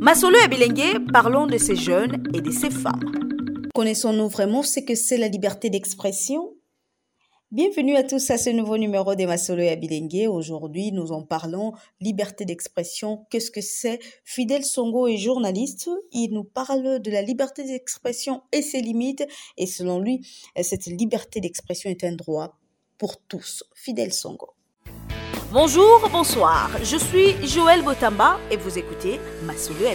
Masolo et Bilengue, parlons de ces jeunes et de ces femmes. Connaissons-nous vraiment ce que c'est la liberté d'expression? Bienvenue à tous à ce nouveau numéro de Masolo et Abilengue. Aujourd'hui, nous en parlons liberté d'expression. Qu'est-ce que c'est? Fidel Songo est journaliste. Il nous parle de la liberté d'expression et ses limites. Et selon lui, cette liberté d'expression est un droit pour tous. Fidel Songo. Bonjour, bonsoir. Je suis Joël Botamba et vous écoutez Masolo et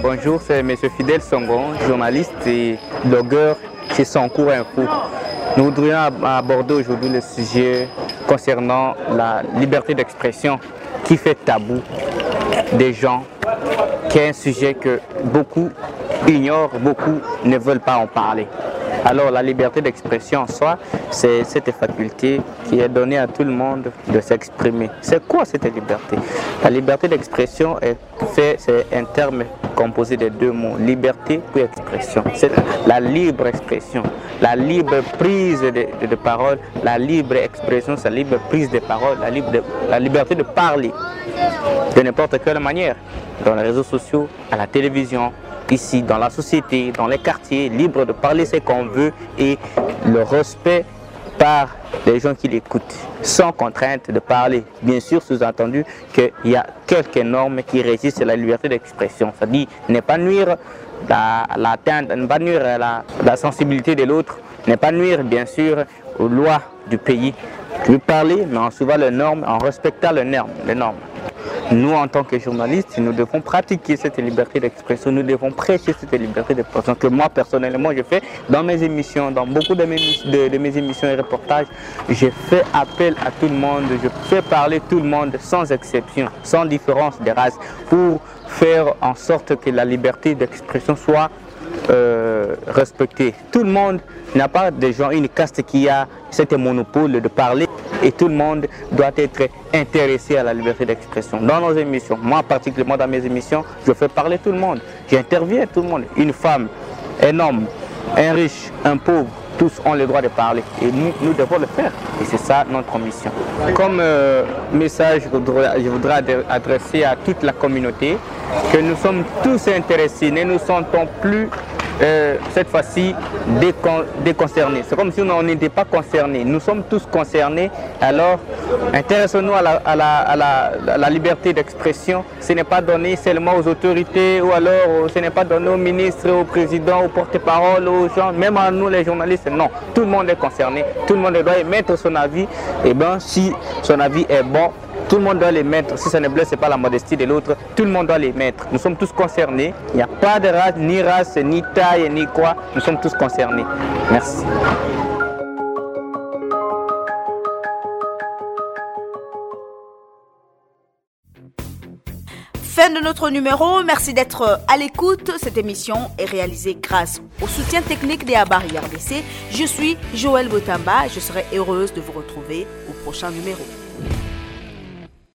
Bonjour, c'est M. Fidel Songon, journaliste et blogueur chez Soncours Info. Nous voudrions aborder aujourd'hui le sujet concernant la liberté d'expression qui fait tabou des gens, qui est un sujet que beaucoup ignorent, beaucoup ne veulent pas en parler. Alors la liberté d'expression en soi, c'est cette faculté qui est donnée à tout le monde de s'exprimer. C'est quoi cette liberté? La liberté d'expression est c'est un terme composé de deux mots, liberté puis expression. C'est la libre expression, la libre prise de, parole, la libre expression, c'est la libre prise de parole, la, la liberté de parler de n'importe quelle manière, dans les réseaux sociaux, à la télévision, ici, dans la société, dans les quartiers, libre de parler ce qu'on veut et le respect par les gens qui l'écoutent, sans contrainte de parler. Bien sûr, sous-entendu qu'il y a quelques normes qui résistent à la liberté d'expression. C'est-à-dire ne pas nuire la, ne pas nuire la, la sensibilité de l'autre, ne pas nuire, bien sûr, aux lois du pays. Je veux parler, mais en suivant les normes, en respectant. Les normes. Nous, en tant que journalistes, nous devons pratiquer cette liberté d'expression, nous devons prêcher cette liberté d'expression que moi, personnellement, je fais dans mes émissions, dans beaucoup de mes, émissions et reportages. Je fais appel à tout le monde, je fais parler tout le monde sans exception, sans différence de race, pour faire en sorte que la liberté d'expression soit euh, respectée. Tout le monde n'a pas de gens, une caste qui a cet monopole de parler et tout le monde doit être intéressé à la liberté d'expression. Dans nos émissions, moi particulièrement dans mes émissions, je fais parler tout le monde. J'interviens tout le monde. Une femme, un homme, un riche, un pauvre, tous ont le droit de parler. Et nous, nous devons le faire. Et c'est ça notre mission. Comme euh, message, je voudrais, adresser à toute la communauté que nous sommes tous intéressés, ne nous sentons plus euh, cette fois-ci déconcernés. C'est comme si on n'était pas concernés. Nous sommes tous concernés. Alors, intéressons-nous à, la, liberté d'expression. Ce n'est pas donné seulement aux autorités ou alors ce n'est pas donné aux ministres, aux présidents, aux porte-parole, aux gens, même à nous les journalistes. Non, tout le monde est concerné. Tout le monde doit émettre son avis. Et bien, si son avis est bon, tout le monde doit les mettre. Si ça ne blesse pas la modestie de l'autre, tout le monde doit les mettre. Nous sommes tous concernés. Il n'y a pas de race, ni race, ni taille, ni quoi. Nous sommes tous concernés. Merci. Fin de notre numéro. Merci d'être à l'écoute. Cette émission est réalisée grâce au soutien technique des Abari RDC. Je suis Joël Botamba. Je serai heureuse de vous retrouver au prochain numéro.